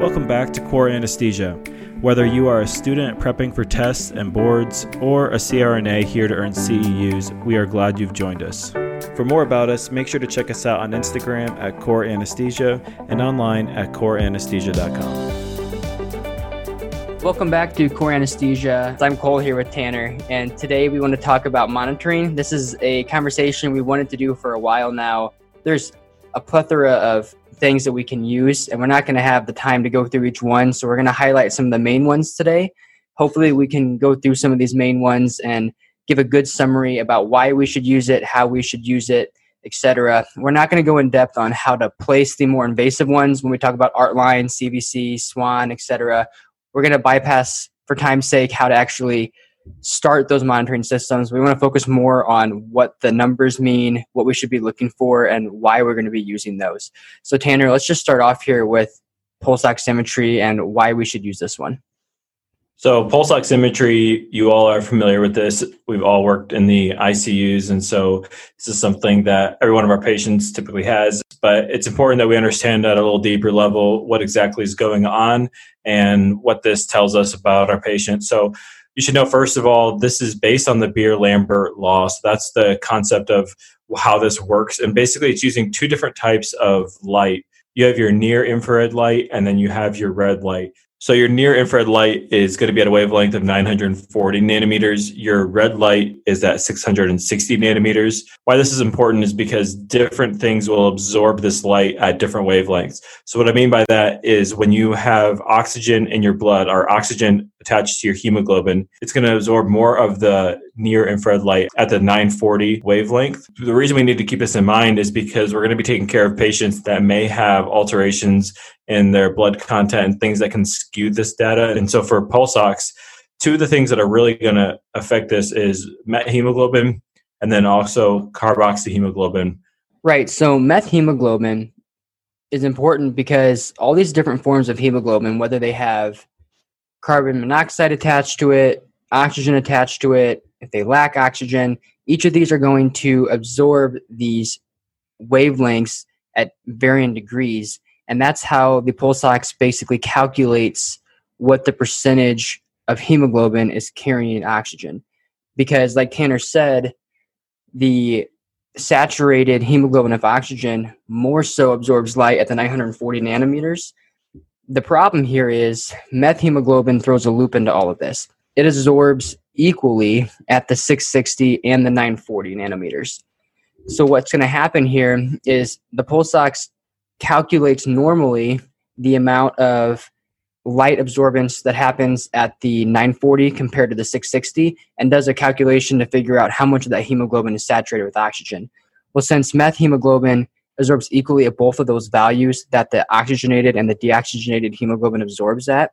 Welcome back to Core Anesthesia. Whether you are a student prepping for tests and boards or a CRNA here to earn CEUs, we are glad you've joined us. For more about us, make sure to check us out on Instagram at Core Anesthesia and online at coreanesthesia.com. Welcome back to Core Anesthesia. I'm Cole here with Tanner, and today we want to talk about monitoring. This is a conversation we wanted to do for a while now. There's a plethora of things that we can use, and we're not going to have the time to go through each one. So we're going to highlight some of the main ones today. Hopefully, we can go through some of these main ones and give a good summary about why we should use it, how we should use it, etc. We're not going to go in depth on how to place the more invasive ones when we talk about art Artline, CVC, Swan, etc. We're going to bypass, for time's sake, how to actually start those monitoring systems. We want to focus more on what the numbers mean, what we should be looking for, and why we're going to be using those. So, Tanner, let's just start off here with pulse oximetry and why we should use this one. So, pulse oximetry, you all are familiar with this. We've all worked in the ICUs, and so this is something that every one of our patients typically has. But it's important that we understand at a little deeper level what exactly is going on and what this tells us about our patient. So, you should know first of all this is based on the Beer-Lambert law so that's the concept of how this works and basically it's using two different types of light you have your near infrared light and then you have your red light so your near infrared light is going to be at a wavelength of 940 nanometers. Your red light is at 660 nanometers. Why this is important is because different things will absorb this light at different wavelengths. So what I mean by that is when you have oxygen in your blood our oxygen attached to your hemoglobin, it's going to absorb more of the near infrared light at the 940 wavelength. The reason we need to keep this in mind is because we're going to be taking care of patients that may have alterations in their blood content and things that can skew this data. And so for pulse ox, two of the things that are really going to affect this is methemoglobin and then also carboxyhemoglobin. Right. So methemoglobin is important because all these different forms of hemoglobin, whether they have carbon monoxide attached to it, oxygen attached to it, if they lack oxygen, each of these are going to absorb these wavelengths at varying degrees. And that's how the pulse ox basically calculates what the percentage of hemoglobin is carrying oxygen. Because, like Tanner said, the saturated hemoglobin of oxygen more so absorbs light at the 940 nanometers. The problem here is methemoglobin throws a loop into all of this. It absorbs equally at the 660 and the 940 nanometers. So what's going to happen here is the pulse ox calculates normally the amount of light absorbance that happens at the 940 compared to the 660 and does a calculation to figure out how much of that hemoglobin is saturated with oxygen. Well, since methemoglobin absorbs equally at both of those values that the oxygenated and the deoxygenated hemoglobin absorbs at,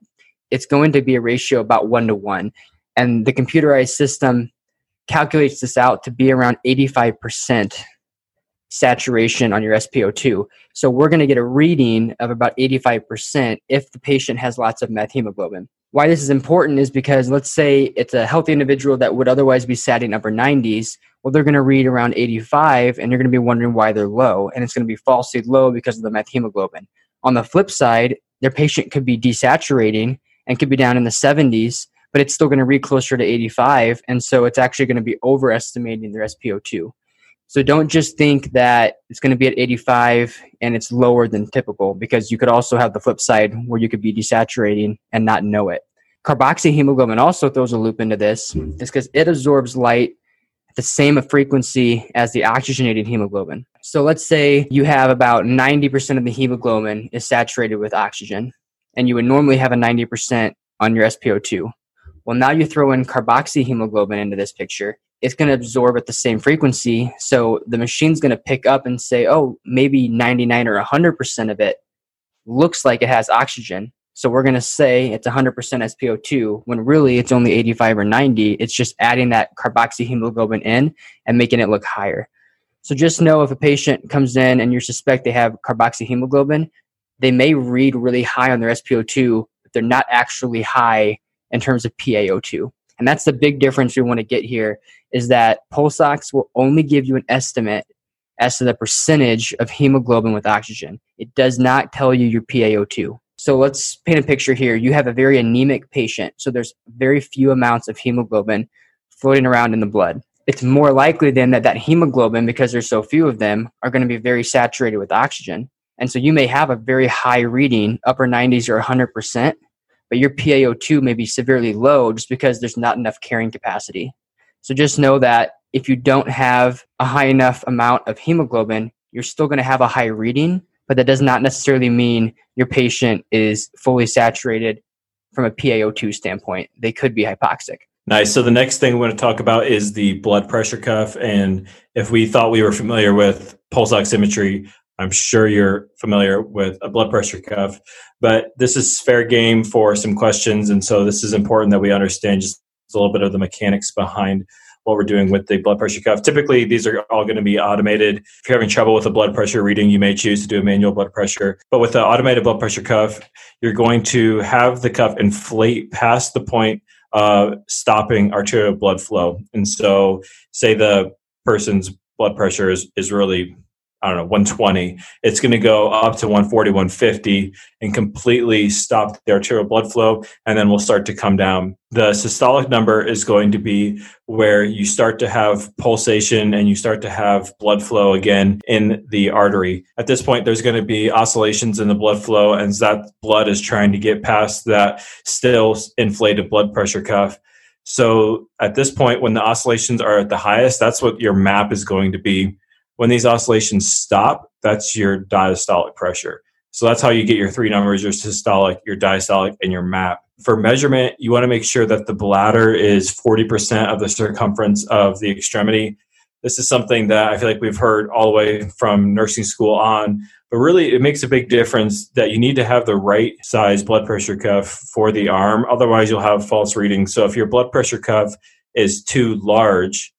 it's going to be a ratio about one to one. And the computerized system calculates this out to be around 85% saturation on your SpO2. So we're going to get a reading of about 85% if the patient has lots of methemoglobin. Why this is important is because let's say it's a healthy individual that would otherwise be satting upper 90s. Well, they're going to read around 85 and you're going to be wondering why they're low. And it's going to be falsely low because of the methemoglobin. On the flip side, their patient could be desaturating and could be down in the 70s, but it's still going to read closer to 85. And so it's actually going to be overestimating their SpO2. So don't just think that it's going to be at 85 and it's lower than typical because you could also have the flip side where you could be desaturating and not know it. Carboxyhemoglobin also throws a loop into this is because it absorbs light at the same frequency as the oxygenated hemoglobin. So let's say you have about 90% of the hemoglobin is saturated with oxygen and you would normally have a 90% on your SpO2. Well, now you throw in carboxyhemoglobin into this picture it's going to absorb at the same frequency. So the machine's going to pick up and say, oh, maybe 99 or 100% of it looks like it has oxygen. So we're going to say it's 100% SpO2 when really it's only 85 or 90. It's just adding that carboxyhemoglobin in and making it look higher. So just know if a patient comes in and you suspect they have carboxyhemoglobin, they may read really high on their SpO2, but they're not actually high in terms of PaO2. And that's the big difference we want to get here is that pulse ox will only give you an estimate as to the percentage of hemoglobin with oxygen. It does not tell you your PaO2. So let's paint a picture here. You have a very anemic patient, so there's very few amounts of hemoglobin floating around in the blood. It's more likely then that that hemoglobin, because there's so few of them, are going to be very saturated with oxygen. And so you may have a very high reading, upper 90s or 100%, but your PaO2 may be severely low just because there's not enough carrying capacity. So just know that if you don't have a high enough amount of hemoglobin, you're still going to have a high reading, but that does not necessarily mean your patient is fully saturated from a PaO2 standpoint. They could be hypoxic. Nice. So the next thing we want to talk about is the blood pressure cuff. And if we thought we were familiar with pulse oximetry, I'm sure you're familiar with a blood pressure cuff, but this is fair game for some questions. And so this is important that we understand just a little bit of the mechanics behind what we're doing with the blood pressure cuff. Typically, these are all going to be automated. If you're having trouble with a blood pressure reading, you may choose to do a manual blood pressure. But with the automated blood pressure cuff, you're going to have the cuff inflate past the point of stopping arterial blood flow. And so, say the person's blood pressure is, is really I don't know, 120, it's going to go up to 140, 150 and completely stop the arterial blood flow. And then we'll start to come down. The systolic number is going to be where you start to have pulsation and you start to have blood flow again in the artery. At this point, there's going to be oscillations in the blood flow and that blood is trying to get past that still inflated blood pressure cuff. So at this point, when the oscillations are at the highest, that's what your map is going to be when these oscillations stop, that's your diastolic pressure. So that's how you get your three numbers your systolic, your diastolic, and your MAP. For measurement, you want to make sure that the bladder is 40% of the circumference of the extremity. This is something that I feel like we've heard all the way from nursing school on, but really it makes a big difference that you need to have the right size blood pressure cuff for the arm. Otherwise, you'll have false readings. So if your blood pressure cuff is too large,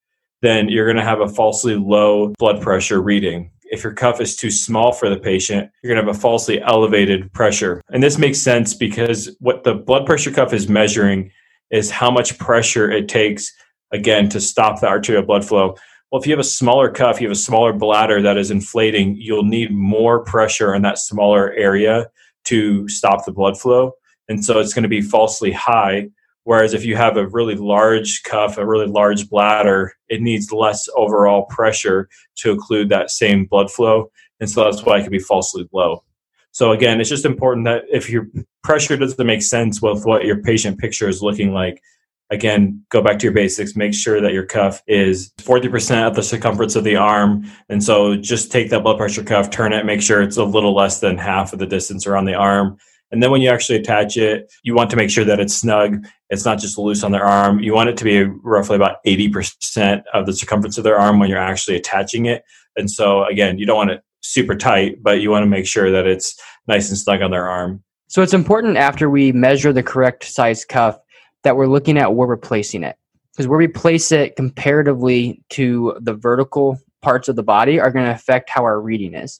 then you're going to have a falsely low blood pressure reading. If your cuff is too small for the patient, you're going to have a falsely elevated pressure. And this makes sense because what the blood pressure cuff is measuring is how much pressure it takes, again, to stop the arterial blood flow. Well, if you have a smaller cuff, you have a smaller bladder that is inflating, you'll need more pressure in that smaller area to stop the blood flow. And so it's going to be falsely high Whereas if you have a really large cuff, a really large bladder, it needs less overall pressure to include that same blood flow. And so that's why it can be falsely low. So again, it's just important that if your pressure doesn't make sense with what your patient picture is looking like, again, go back to your basics. Make sure that your cuff is 40% of the circumference of the arm. And so just take that blood pressure cuff, turn it, make sure it's a little less than half of the distance around the arm and then when you actually attach it, you want to make sure that it's snug. It's not just loose on their arm. You want it to be roughly about 80% of the circumference of their arm when you're actually attaching it. And so, again, you don't want it super tight, but you want to make sure that it's nice and snug on their arm. So it's important after we measure the correct size cuff that we're looking at where we're placing it. Because where we place it comparatively to the vertical parts of the body are going to affect how our reading is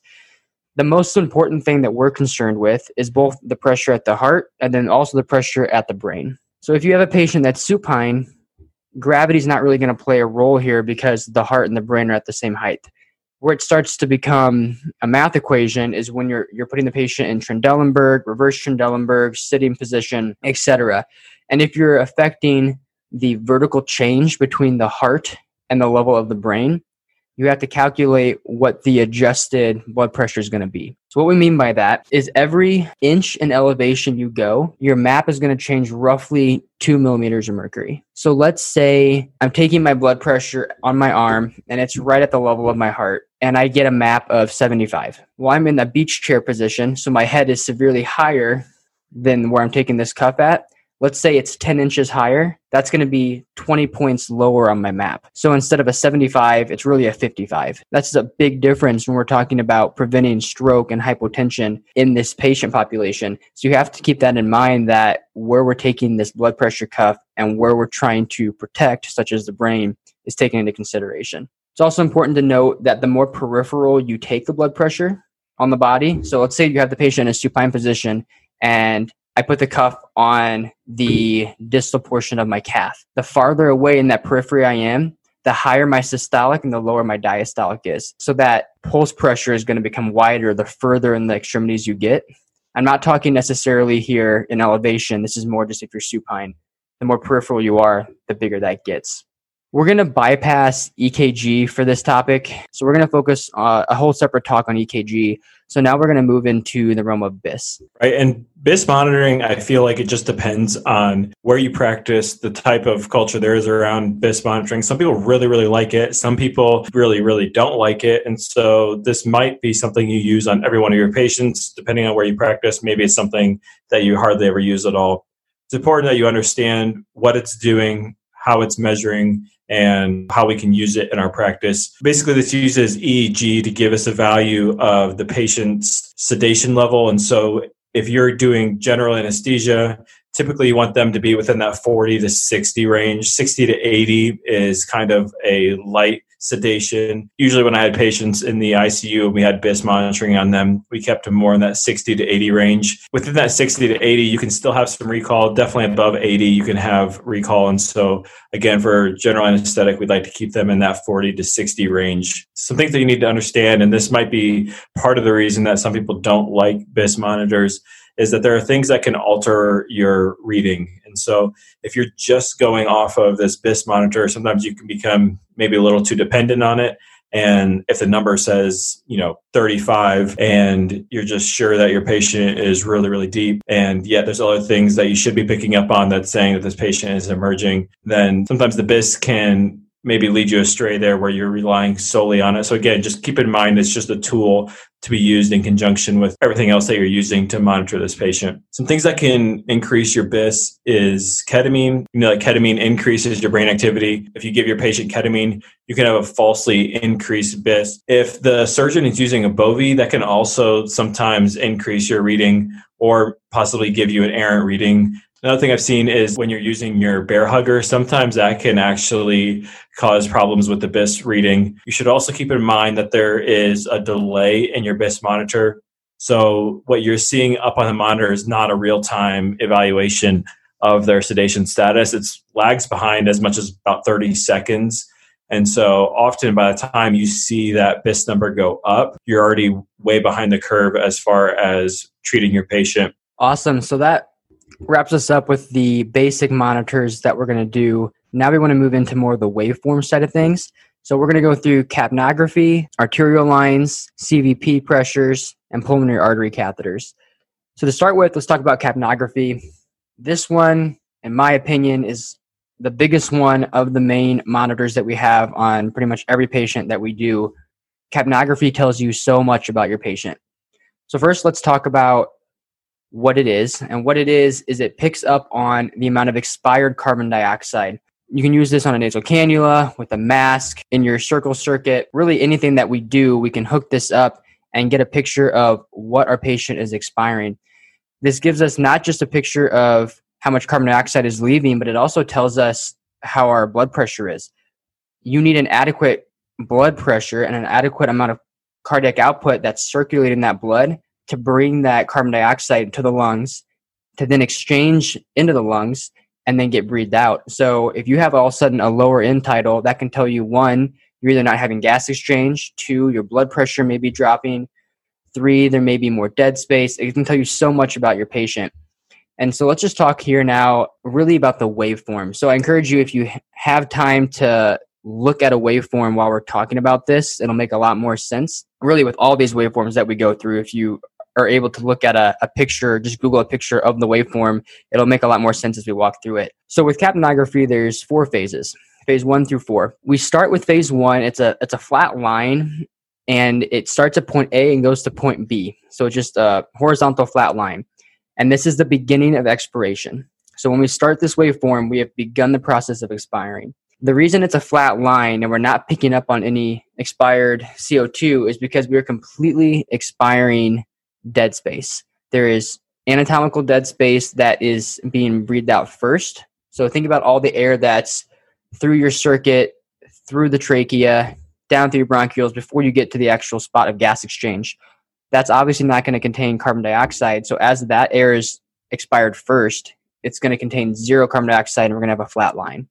the most important thing that we're concerned with is both the pressure at the heart and then also the pressure at the brain. So if you have a patient that's supine, gravity is not really going to play a role here because the heart and the brain are at the same height. Where it starts to become a math equation is when you're you're putting the patient in Trendelenburg, reverse Trendelenburg, sitting position, etc. And if you're affecting the vertical change between the heart and the level of the brain, you have to calculate what the adjusted blood pressure is going to be. So, what we mean by that is every inch in elevation you go, your map is going to change roughly two millimeters of mercury. So, let's say I'm taking my blood pressure on my arm and it's right at the level of my heart, and I get a map of 75. Well, I'm in the beach chair position, so my head is severely higher than where I'm taking this cuff at let's say it's 10 inches higher, that's going to be 20 points lower on my map. So instead of a 75, it's really a 55. That's a big difference when we're talking about preventing stroke and hypotension in this patient population. So you have to keep that in mind that where we're taking this blood pressure cuff and where we're trying to protect, such as the brain, is taken into consideration. It's also important to note that the more peripheral you take the blood pressure on the body, so let's say you have the patient in a supine position and I put the cuff on the distal portion of my calf. The farther away in that periphery I am, the higher my systolic and the lower my diastolic is. So that pulse pressure is going to become wider the further in the extremities you get. I'm not talking necessarily here in elevation. This is more just if you're supine. The more peripheral you are, the bigger that gets. We're going to bypass EKG for this topic. So we're going to focus uh, a whole separate talk on EKG. So now we're going to move into the realm of BIS. Right. And BIS monitoring, I feel like it just depends on where you practice, the type of culture there is around BIS monitoring. Some people really, really like it. Some people really, really don't like it. And so this might be something you use on every one of your patients, depending on where you practice. Maybe it's something that you hardly ever use at all. It's important that you understand what it's doing, how it's measuring, and how we can use it in our practice. Basically, this uses EEG to give us a value of the patient's sedation level. And so, if you're doing general anesthesia, typically you want them to be within that 40 to 60 range. 60 to 80 is kind of a light sedation. Usually, when I had patients in the ICU and we had BIS monitoring on them, we kept them more in that 60 to 80 range. Within that 60 to 80, you can still have some recall. Definitely above 80, you can have recall. And so, again, for general anesthetic, we'd like to keep them in that 40 to 60 range. Some things that you need to understand, and this might be part of the reason that some people don't like BIS monitors is that there are things that can alter your reading. And so if you're just going off of this BIS monitor, sometimes you can become maybe a little too dependent on it. And if the number says, you know, 35 and you're just sure that your patient is really, really deep, and yet there's other things that you should be picking up on that's saying that this patient is emerging, then sometimes the BIS can maybe lead you astray there where you're relying solely on it. So again, just keep in mind it's just a tool to be used in conjunction with everything else that you're using to monitor this patient. Some things that can increase your BIS is ketamine. You know, like ketamine increases your brain activity. If you give your patient ketamine, you can have a falsely increased BIS. If the surgeon is using a Bovie, that can also sometimes increase your reading or possibly give you an errant reading. Another thing I've seen is when you're using your Bair Hugger, sometimes that can actually cause problems with the BIS reading. You should also keep in mind that there is a delay in your BIS monitor. So what you're seeing up on the monitor is not a real time evaluation of their sedation status. It lags behind as much as about 30 seconds. And so often by the time you see that BIS number go up, you're already way behind the curve as far as treating your patient. Awesome. So that wraps us up with the basic monitors that we're going to do. Now we want to move into more of the waveform side of things. So we're going to go through capnography, arterial lines, CVP pressures, and pulmonary artery catheters. So to start with, let's talk about capnography. This one, in my opinion, is the biggest one of the main monitors that we have on pretty much every patient that we do. Capnography tells you so much about your patient. So first, let's talk about what it is. And what it is, is it picks up on the amount of expired carbon dioxide. You can use this on a nasal cannula, with a mask, in your circle circuit. Really, anything that we do, we can hook this up and get a picture of what our patient is expiring. This gives us not just a picture of how much carbon dioxide is leaving, but it also tells us how our blood pressure is. You need an adequate blood pressure and an adequate amount of cardiac output that's circulating that blood to bring that carbon dioxide to the lungs to then exchange into the lungs and then get breathed out. So if you have all of a sudden a lower end tidal, that can tell you one, you're either not having gas exchange, two, your blood pressure may be dropping, three, there may be more dead space. It can tell you so much about your patient. And so let's just talk here now really about the waveform. So I encourage you if you have time to look at a waveform while we're talking about this, it'll make a lot more sense. Really with all these waveforms that we go through, if you are able to look at a, a picture, just Google a picture of the waveform, it'll make a lot more sense as we walk through it. So with capnography, there's four phases. Phase one through four. We start with phase one. It's a it's a flat line, and it starts at point A and goes to point B. So just a horizontal flat line, and this is the beginning of expiration. So when we start this waveform, we have begun the process of expiring. The reason it's a flat line and we're not picking up on any expired CO2 is because we're completely expiring dead space. There is anatomical dead space that is being breathed out first. So think about all the air that's through your circuit, through the trachea, down through your bronchioles before you get to the actual spot of gas exchange. That's obviously not going to contain carbon dioxide. So as that air is expired first, it's going to contain zero carbon dioxide and we're going to have a flat line.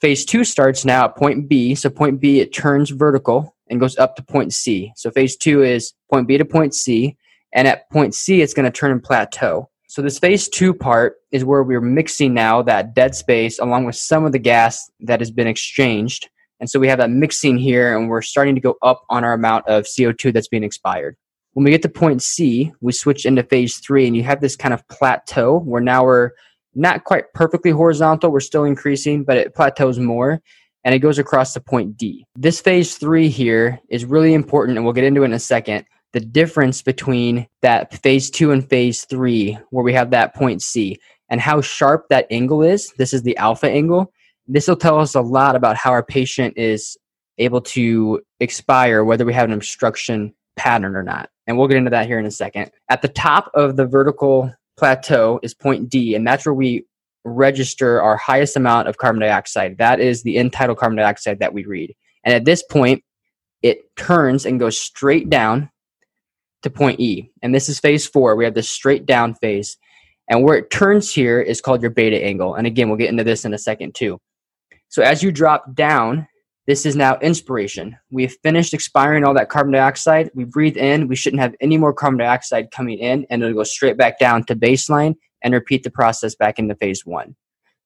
Phase two starts now at point B. So point B, it turns vertical and goes up to point C. So phase two is point B to point C And at point C, it's going to turn and plateau. So this phase two part is where we're mixing now that dead space along with some of the gas that has been exchanged. And so we have that mixing here and we're starting to go up on our amount of CO2 that's being expired. When we get to point C, we switch into phase three and you have this kind of plateau where now we're not quite perfectly horizontal. We're still increasing, but it plateaus more and it goes across to point D. This phase three here is really important and we'll get into it in a second the difference between that phase two and phase three, where we have that point C, and how sharp that angle is. This is the alpha angle. This will tell us a lot about how our patient is able to expire, whether we have an obstruction pattern or not. And we'll get into that here in a second. At the top of the vertical plateau is point D, and that's where we register our highest amount of carbon dioxide. That is the end tidal carbon dioxide that we read. And at this point, it turns and goes straight down to point E. And this is phase four. We have this straight down phase. And where it turns here is called your beta angle. And again, we'll get into this in a second too. So as you drop down, this is now inspiration. We've finished expiring all that carbon dioxide. We breathe in. We shouldn't have any more carbon dioxide coming in, and it'll go straight back down to baseline and repeat the process back into phase one.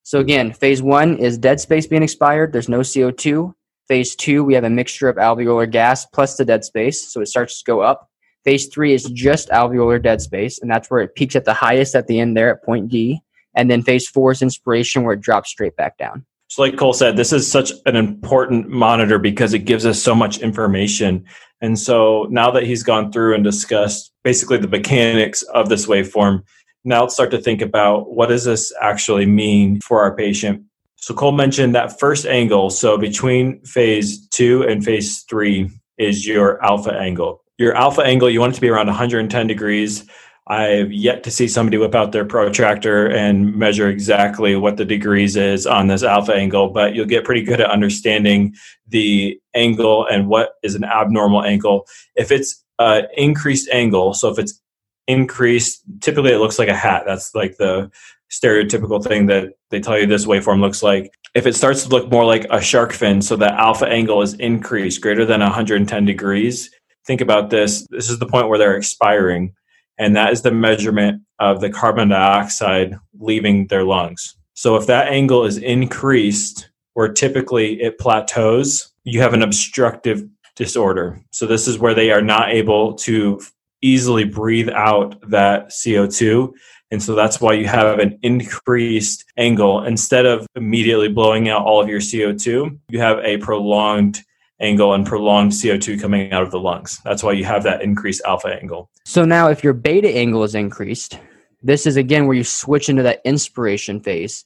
So again, phase one is dead space being expired. There's no CO2. Phase two, we have a mixture of alveolar gas plus the dead space. So it starts to go up. Phase three is just alveolar dead space, and that's where it peaks at the highest at the end there at point D. And then phase four is inspiration, where it drops straight back down. So, like Cole said, this is such an important monitor because it gives us so much information. And so now that he's gone through and discussed basically the mechanics of this waveform, now let's start to think about what does this actually mean for our patient. So Cole mentioned that first angle. So between phase two and phase three is your alpha angle your alpha angle, you want it to be around 110 degrees. I've yet to see somebody whip out their protractor and measure exactly what the degrees is on this alpha angle, but you'll get pretty good at understanding the angle and what is an abnormal angle. If it's an increased angle, so if it's increased, typically it looks like a hat. That's like the stereotypical thing that they tell you this waveform looks like. If it starts to look more like a shark fin, so the alpha angle is increased greater than 110 degrees, think about this this is the point where they're expiring and that is the measurement of the carbon dioxide leaving their lungs so if that angle is increased where typically it plateaus you have an obstructive disorder so this is where they are not able to easily breathe out that CO2 and so that's why you have an increased angle. Instead of immediately blowing out all of your CO2, you have a prolonged angle and prolonged CO2 coming out of the lungs. That's why you have that increased alpha angle. So now, if your beta angle is increased, this is again where you switch into that inspiration phase.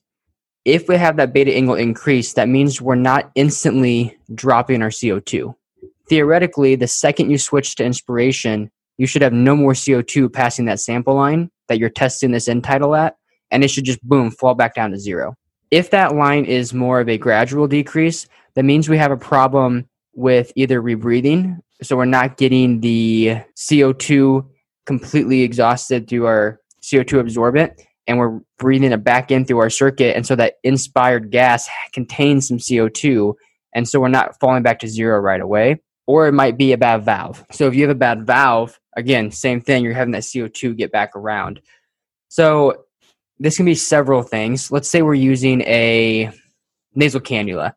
If we have that beta angle increased, that means we're not instantly dropping our CO2. Theoretically, the second you switch to inspiration, you should have no more CO2 passing that sample line that you're testing this end tidal at, and it should just boom fall back down to zero. If that line is more of a gradual decrease, that means we have a problem with either rebreathing, so we're not getting the CO2 completely exhausted through our CO2 absorbent, and we're breathing it back in through our circuit, and so that inspired gas contains some CO2, and so we're not falling back to zero right away. Or it might be a bad valve. So if you have a bad valve, again, same thing, you're having that CO2 get back around. So this can be several things. Let's say we're using a nasal cannula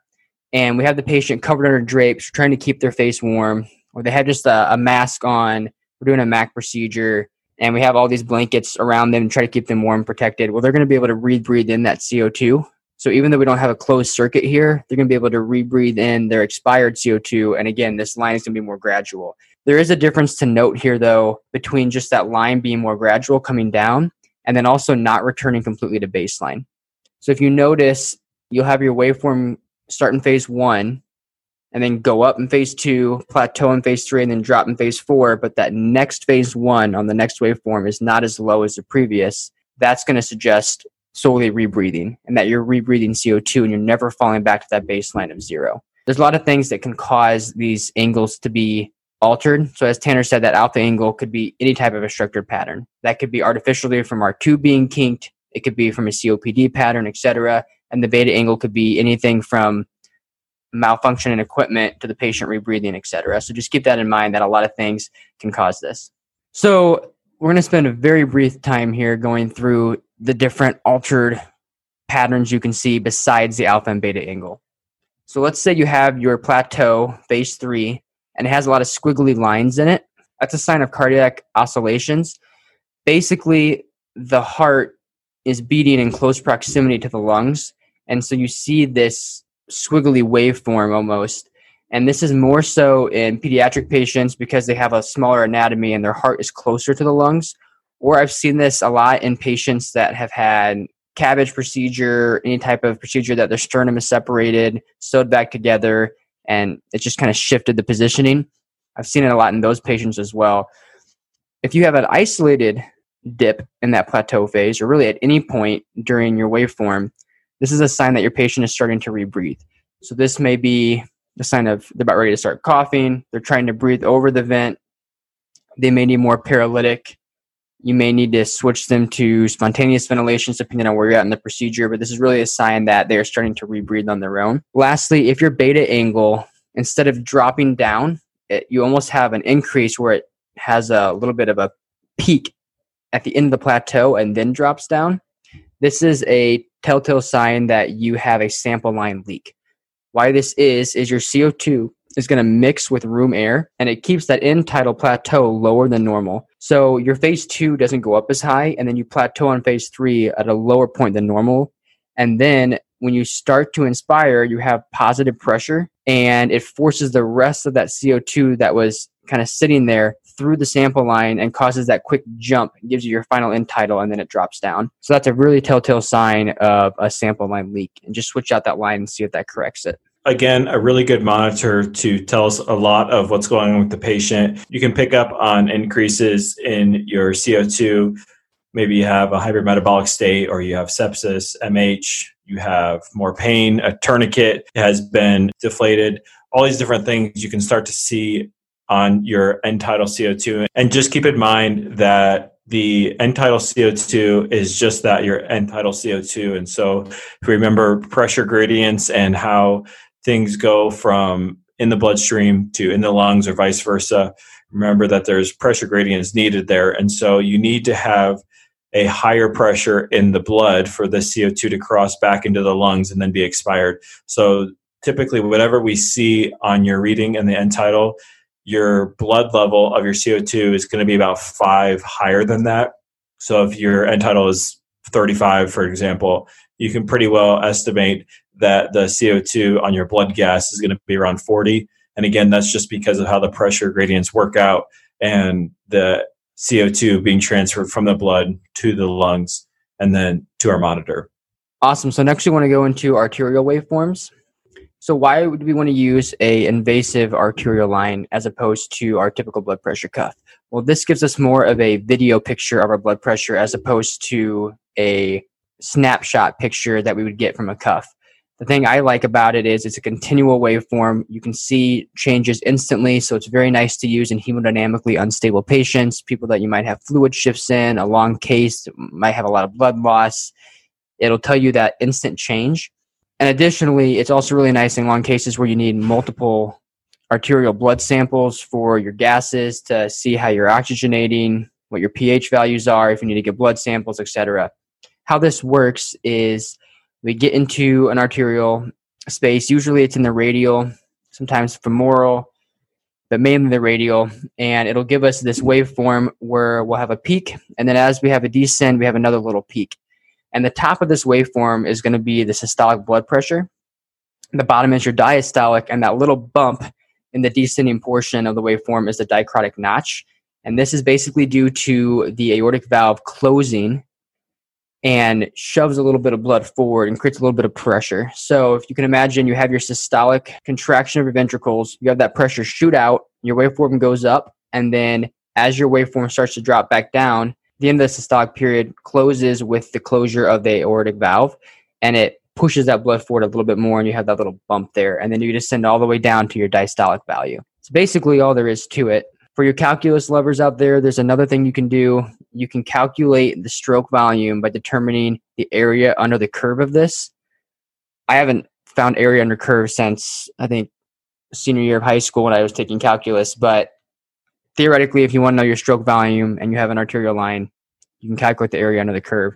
and we have the patient covered under drapes, trying to keep their face warm, or they have just a, a mask on. We're doing a MAC procedure, and we have all these blankets around them to try to keep them warm, and protected. Well, they're going to be able to rebreathe in that CO2. So even though we don't have a closed circuit here, they're going to be able to rebreathe in their expired CO2. And again, this line is going to be more gradual. There is a difference to note here, though, between just that line being more gradual coming down and then also not returning completely to baseline. So if you notice, you'll have your waveform start in phase one and then go up in phase two, plateau in phase three, and then drop in phase four. But that next phase one on the next waveform is not as low as the previous. That's going to suggest solely rebreathing and that you're rebreathing CO2 and you're never falling back to that baseline of zero. There's a lot of things that can cause these angles to be altered. So as Tanner said, that alpha angle could be any type of obstructive pattern. That could be artificially from our tube being kinked. It could be from a COPD pattern, etc and the beta angle could be anything from malfunction in equipment to the patient rebreathing, etc. So just keep that in mind that a lot of things can cause this. So we're going to spend a very brief time here going through the different altered patterns you can see besides the alpha and beta angle. So let's say you have your plateau, phase three, and it has a lot of squiggly lines in it. That's a sign of cardiac oscillations. Basically, the heart is beating in close proximity to the lungs. And so you see this squiggly waveform almost. And this is more so in pediatric patients because they have a smaller anatomy and their heart is closer to the lungs. Or I've seen this a lot in patients that have had CABG procedure, any type of procedure that their sternum is separated, sewed back together, and it just kind of shifted the positioning. I've seen it a lot in those patients as well. If you have an isolated dip in that plateau phase, or really at any point during your waveform, this is a sign that your patient is starting to rebreathe. So this may be the sign of they're about ready to start coughing, they're trying to breathe over the vent, they may need more paralytic you may need to switch them to spontaneous ventilations depending on where you're at in the procedure, but this is really a sign that they're starting to rebreathe on their own. Lastly, if your beta angle, instead of dropping down, it, you almost have an increase where it has a little bit of a peak at the end of the plateau and then drops down. This is a telltale sign that you have a sample line leak. Why this is, is your CO2 is going to mix with room air and it keeps that end tidal plateau lower than normal. So your phase two doesn't go up as high, and then you plateau on phase three at a lower point than normal. And then when you start to inspire, you have positive pressure and it forces the rest of that CO2 that was kind of sitting there through the sample line and causes that quick jump, gives you your final end tidal, and then it drops down. So that's a really telltale sign of a sample line leak. And just switch out that line and see if that corrects it again, a really good monitor to tell us a lot of what's going on with the patient. You can pick up on increases in your CO2. Maybe you have a hypermetabolic state or you have sepsis, MH, you have more pain, a tourniquet has been deflated. All these different things you can start to see on your end tidal CO2. And just keep in mind that the end tidal CO2 is just that your end tidal CO2. And so if you remember pressure gradients and how things go from in the bloodstream to in the lungs or vice versa, remember that there's pressure gradients needed there. And so you need to have a higher pressure in the blood for the CO2 to cross back into the lungs and then be expired. So typically, whatever we see on your reading in the end your mm-hmm. blood level of your CO2 is going to be about five higher than that. So if your end tidal is 35, for example, you can pretty well estimate that the CO2 on your blood gas is going to be around 40. And again, that's just because of how the pressure gradients work out and the CO2 being transferred from the blood to the lungs and then to our monitor. Awesome. So next we want to go into arterial waveforms. So why would we want to use a invasive arterial line as opposed to our typical blood pressure cuff? Well, this gives us more of a video picture of our blood pressure as opposed to a snapshot picture that we would get from a cuff. The thing I like about it is it's a continual waveform. You can see changes instantly, so it's very nice to use in hemodynamically unstable patients, people that you might have fluid shifts in, a long case, might have a lot of blood loss. It'll tell you that instant change. And additionally, it's also really nice in long cases where you need multiple arterial blood samples for your gases to see how you're oxygenating, what your pH values are, if you need to get blood samples, etc. How this works is we get into an arterial space. Usually it's in the radial, sometimes femoral, but mainly the radial. And it'll give us this waveform where we'll have a peak. And then as we have a descend, we have another little peak. And the top of this waveform is going to be the systolic blood pressure. The bottom is your diastolic, and that little bump in the descending portion of the waveform is the dicrotic notch. And this is basically due to the aortic valve closing and shoves a little bit of blood forward and creates a little bit of pressure. So if you can imagine, you have your systolic contraction of your ventricles, you have that pressure shoot out, your waveform goes up, and then as your waveform starts to drop back down, the end of the systolic period closes with the closure of the aortic valve, and it pushes that blood forward a little bit more, and you have that little bump there, and then you descend all the way down to your diastolic value. It's basically all there is to it. For your calculus lovers out there, there's another thing you can do. You can calculate the stroke volume by determining the area under the curve of this. I haven't found area under curve since I think senior year of high school when I was taking calculus, but theoretically, if you want to know your stroke volume and you have an arterial line, you can calculate the area under the curve.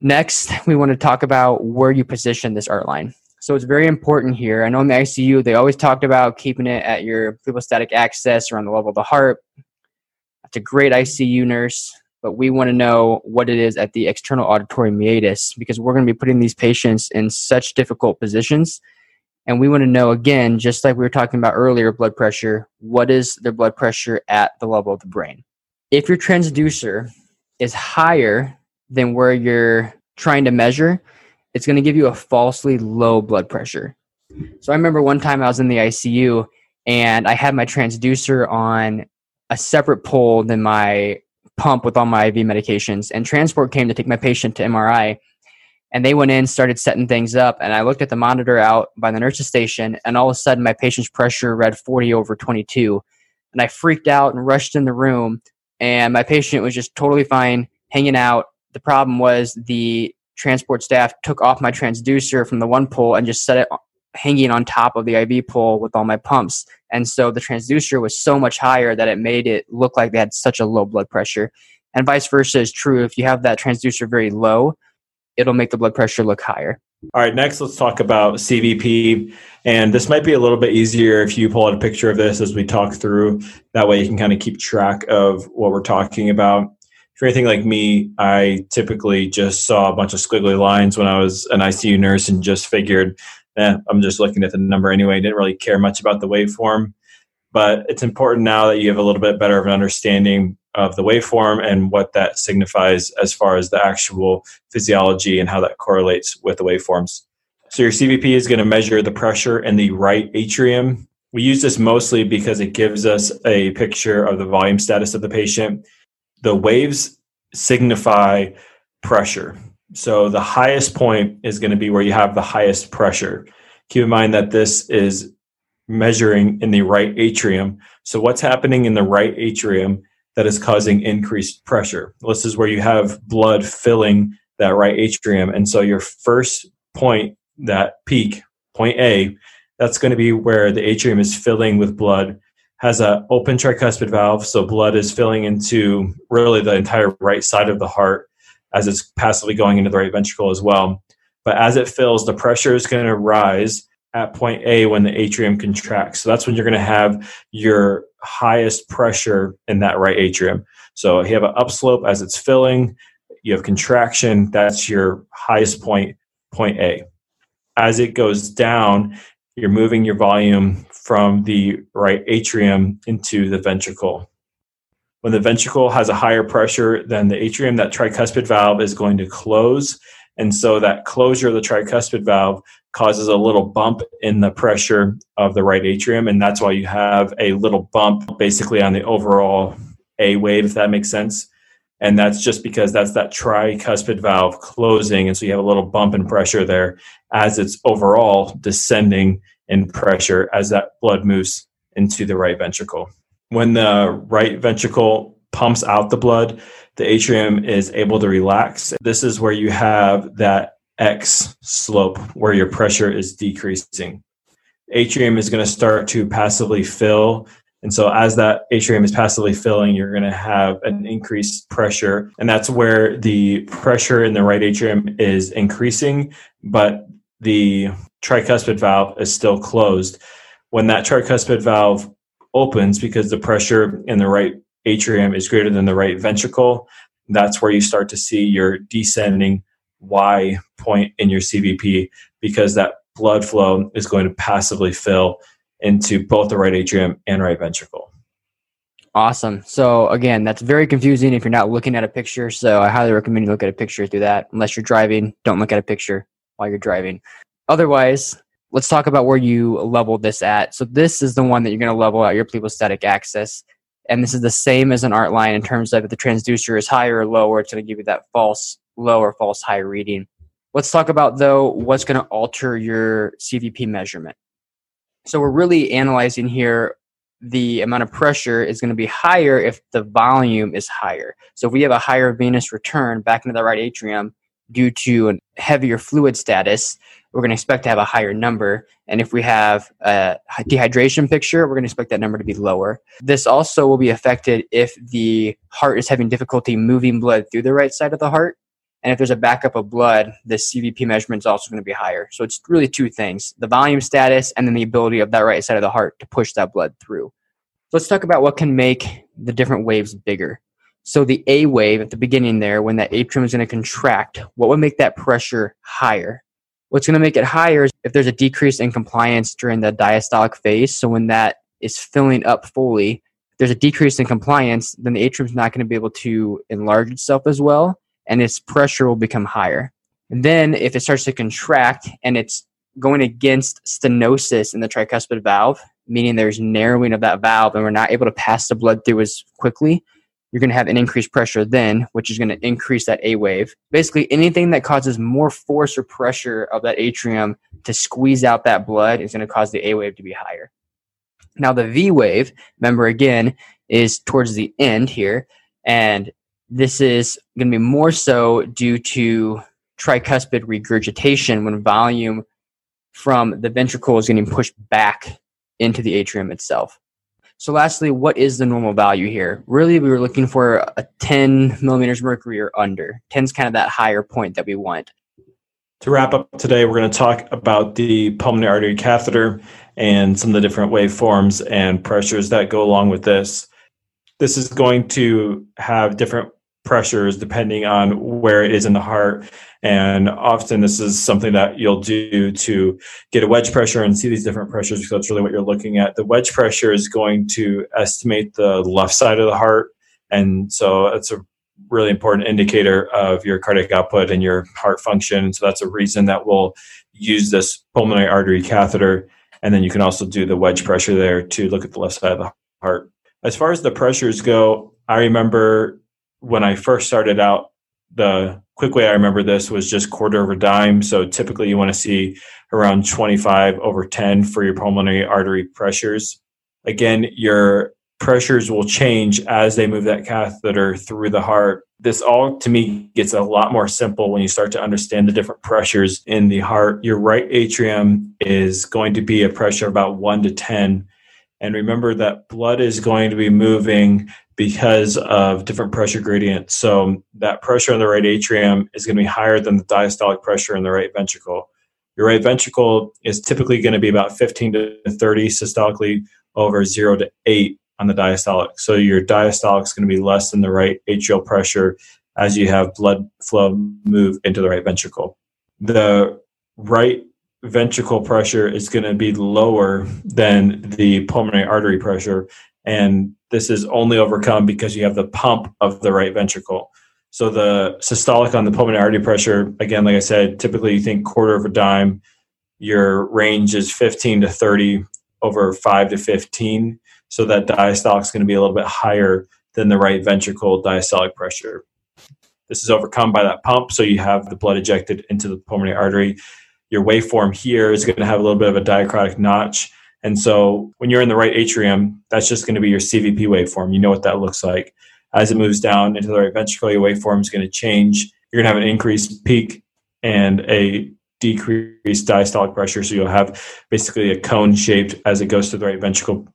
Next, we want to talk about where you position this art line. So it's very important here. I know in the ICU, they always talked about keeping it at your phlebostatic axis around the level of the heart. That's a great ICU nurse, but we want to know what it is at the external auditory meatus because we're going to be putting these patients in such difficult positions. And we want to know, again, just like we were talking about earlier, blood pressure, what is their blood pressure at the level of the brain? If your transducer is higher than where you're trying to measure, it's going to give you a falsely low blood pressure. So I remember one time I was in the ICU and I had my transducer on a separate pole than my pump with all my IV medications. And transport came to take my patient to MRI. And they went in, started setting things up. And I looked at the monitor out by the nurse's station. And all of a sudden, my patient's pressure read 40 over 22. And I freaked out and rushed in the room. And my patient was just totally fine, hanging out. The problem was the transport staff took off my transducer from the one pole and just set it hanging on top of the IV pole with all my pumps. And so the transducer was so much higher that it made it look like they had such a low blood pressure. And vice versa is true. If you have that transducer very low, it'll make the blood pressure look higher. All right, next let's talk about CVP. And this might be a little bit easier if you pull out a picture of this as we talk through. That way you can kind of keep track of what we're talking about if you're anything like me, I typically just saw a bunch of squiggly lines when I was an ICU nurse and just figured, eh, I'm just looking at the number anyway. Didn't really care much about the waveform. But it's important now that you have a little bit better of an understanding of the waveform and what that signifies as far as the actual physiology and how that correlates with the waveforms. So your CVP is going to measure the pressure in the right atrium. We use this mostly because it gives us a picture of the volume status of the patient the waves signify pressure. So the highest point is going to be where you have the highest pressure. Keep in mind that this is measuring in the right atrium. So what's happening in the right atrium that is causing increased pressure? This is where you have blood filling that right atrium. And so your first point, that peak, point A, that's going to be where the atrium is filling with blood has an open tricuspid valve, so blood is filling into really the entire right side of the heart as it's passively going into the right ventricle as well. But as it fills, the pressure is going to rise at point A when the atrium contracts. So that's when you're going to have your highest pressure in that right atrium. So you have an upslope as it's filling, you have contraction, that's your highest point, point A. As it goes down, you're moving your volume from the right atrium into the ventricle. When the ventricle has a higher pressure than the atrium, that tricuspid valve is going to close. And so that closure of the tricuspid valve causes a little bump in the pressure of the right atrium. And that's why you have a little bump basically on the overall A wave, if that makes sense. And that's just because that's that tricuspid valve closing. And so you have a little bump in pressure there as it's overall descending in pressure as that blood moves into the right ventricle. When the right ventricle pumps out the blood, the atrium is able to relax. This is where you have that X slope where your pressure is decreasing. Atrium is going to start to passively fill and so as that atrium is passively filling, you're going to have an increased pressure. And that's where the pressure in the right atrium is increasing, but the tricuspid valve is still closed. When that tricuspid valve opens because the pressure in the right atrium is greater than the right ventricle, that's where you start to see your descending Y point in your CVP because that blood flow is going to passively fill into both the right atrium and right ventricle. Awesome. So again, that's very confusing if you're not looking at a picture. So I highly recommend you look at a picture through that. Unless you're driving, don't look at a picture while you're driving. Otherwise, let's talk about where you level this at. So this is the one that you're going to level out your phlebostatic axis. And this is the same as an art line in terms of if the transducer is higher or lower, it's going to give you that false low or false high reading. Let's talk about though what's going to alter your CVP measurement. So we're really analyzing here the amount of pressure is going to be higher if the volume is higher. So if we have a higher venous return back into the right atrium, due to a heavier fluid status, we're going to expect to have a higher number. And if we have a dehydration picture, we're going to expect that number to be lower. This also will be affected if the heart is having difficulty moving blood through the right side of the heart. And if there's a backup of blood, the CVP measurement is also going to be higher. So it's really two things the volume status and then the ability of that right side of the heart to push that blood through. So let's talk about what can make the different waves bigger. So the A wave at the beginning there, when that atrium is going to contract, what would make that pressure higher? What's going to make it higher is if there's a decrease in compliance during the diastolic phase. So when that is filling up fully, there's a decrease in compliance, then the atrium is not going to be able to enlarge itself as well, and its pressure will become higher. Then if it starts to contract and it's going against stenosis in the tricuspid valve, meaning there's narrowing of that valve and we're not able to pass the blood through as quickly, you're going to have an increased pressure then, which is going to increase that A wave. Basically, anything that causes more force or pressure of that atrium to squeeze out that blood is going to cause the A wave to be higher. Now, the V wave, remember again, is towards the end here, and this is going to be more so due to tricuspid regurgitation when volume from the ventricle is getting pushed back into the atrium itself. So, lastly, what is the normal value here? Really, we were looking for a 10 millimeters mercury or under. 10 is kind of that higher point that we want. To wrap up today, we're going to talk about the pulmonary artery catheter and some of the different waveforms and pressures that go along with this. This is going to have different pressures depending on where it is in the heart. And often this is something that you'll do to get a wedge pressure and see these different pressures because that's really what you're looking at. The wedge pressure is going to estimate the left side of the heart. And so it's a really important indicator of your cardiac output and your heart function. So that's a reason that we'll use this pulmonary artery catheter. And then you can also do the wedge pressure there to look at the left side of the heart. As far as the pressures go, I remember when I first started out, the quick way I remember this was just quarter over dime. So typically you want to see around 25 over 10 for your pulmonary artery pressures. Again, your pressures will change as they move that catheter through the heart. This all to me gets a lot more simple when you start to understand the different pressures in the heart. Your right atrium is going to be a pressure about 1 to 10. And remember that blood is going to be moving because of different pressure gradients. So that pressure in the right atrium is going to be higher than the diastolic pressure in the right ventricle. Your right ventricle is typically going to be about 15 to 30 systolically over 0 to 8 on the diastolic. So your diastolic is going to be less than the right atrial pressure as you have blood flow move into the right ventricle. The right ventricle pressure is going to be lower than the pulmonary artery pressure and this is only overcome because you have the pump of the right ventricle. So the systolic on the pulmonary artery pressure, again, like I said, typically you think quarter of a dime. Your range is 15 to 30 over 5 to 15. So that diastolic is going to be a little bit higher than the right ventricle diastolic pressure. This is overcome by that pump, so you have the blood ejected into the pulmonary artery. Your waveform here is going to have a little bit of a dicrotic notch and so when you're in the right atrium, that's just going to be your CVP waveform. You know what that looks like. As it moves down into the right ventricle, your waveform is going to change. You're going to have an increased peak and a decreased diastolic pressure. So you'll have basically a cone shaped as it goes to the right ventricle.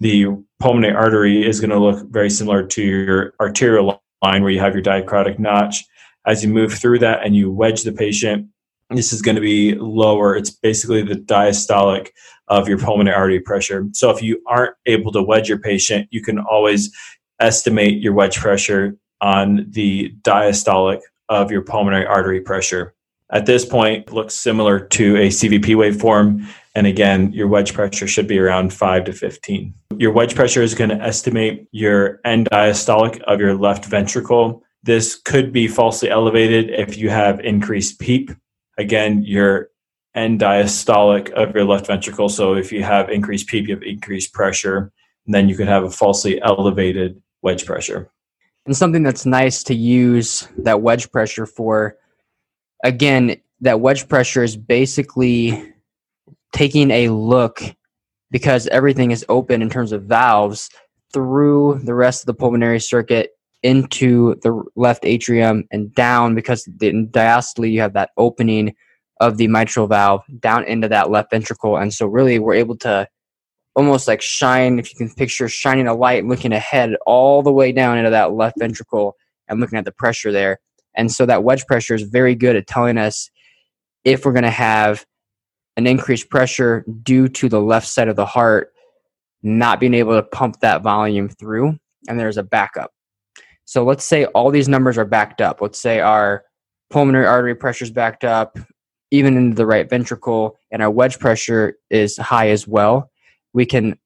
The pulmonary artery is going to look very similar to your arterial line where you have your dicrotic notch. As you move through that and you wedge the patient, this is going to be lower. It's basically the diastolic of your pulmonary artery pressure. So if you aren't able to wedge your patient, you can always estimate your wedge pressure on the diastolic of your pulmonary artery pressure. At this point, looks similar to a CVP waveform. And again, your wedge pressure should be around 5 to 15. Your wedge pressure is going to estimate your end diastolic of your left ventricle. This could be falsely elevated if you have increased PEEP. Again, your end diastolic of your left ventricle. So if you have increased PEEP, you have increased pressure, then you could have a falsely elevated wedge pressure. And something that's nice to use that wedge pressure for, again, that wedge pressure is basically taking a look because everything is open in terms of valves through the rest of the pulmonary circuit into the left atrium and down because in diastole you have that opening of the mitral valve down into that left ventricle. And so really we're able to almost like shine, if you can picture shining a light looking ahead all the way down into that left ventricle and looking at the pressure there. And so that wedge pressure is very good at telling us if we're going to have an increased pressure due to the left side of the heart not being able to pump that volume through, and there's a backup. So let's say all these numbers are backed up. Let's say our pulmonary artery pressure is backed up, even into the right ventricle, and our wedge pressure is high as well. We can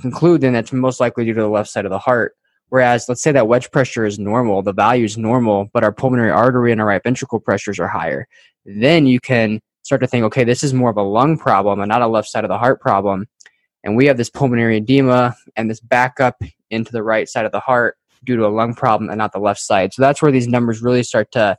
conclude then that's most likely due to the left side of the heart. Whereas, let's say that wedge pressure is normal, the value is normal, but our pulmonary artery and our right ventricle pressures are higher. Then you can start to think, okay, this is more of a lung problem and not a left side of the heart problem. And we have this pulmonary edema and this backup into the right side of the heart due to a lung problem and not the left side. So that's where these numbers really start to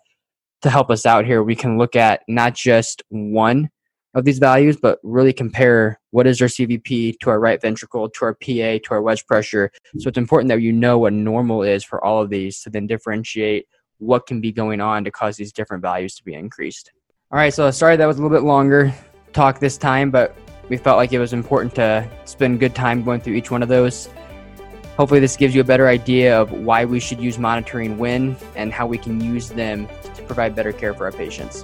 to help us out here. We can look at not just one of these values, but really compare what is our CVP to our right ventricle, to our PA, to our wedge pressure. So it's important that you know what normal is for all of these to then differentiate what can be going on to cause these different values to be increased. All right, so sorry that was a little bit longer talk this time, but we felt like it was important to spend good time going through each one of those. Hopefully, this gives you a better idea of why we should use monitoring when and how we can use them to provide better care for our patients.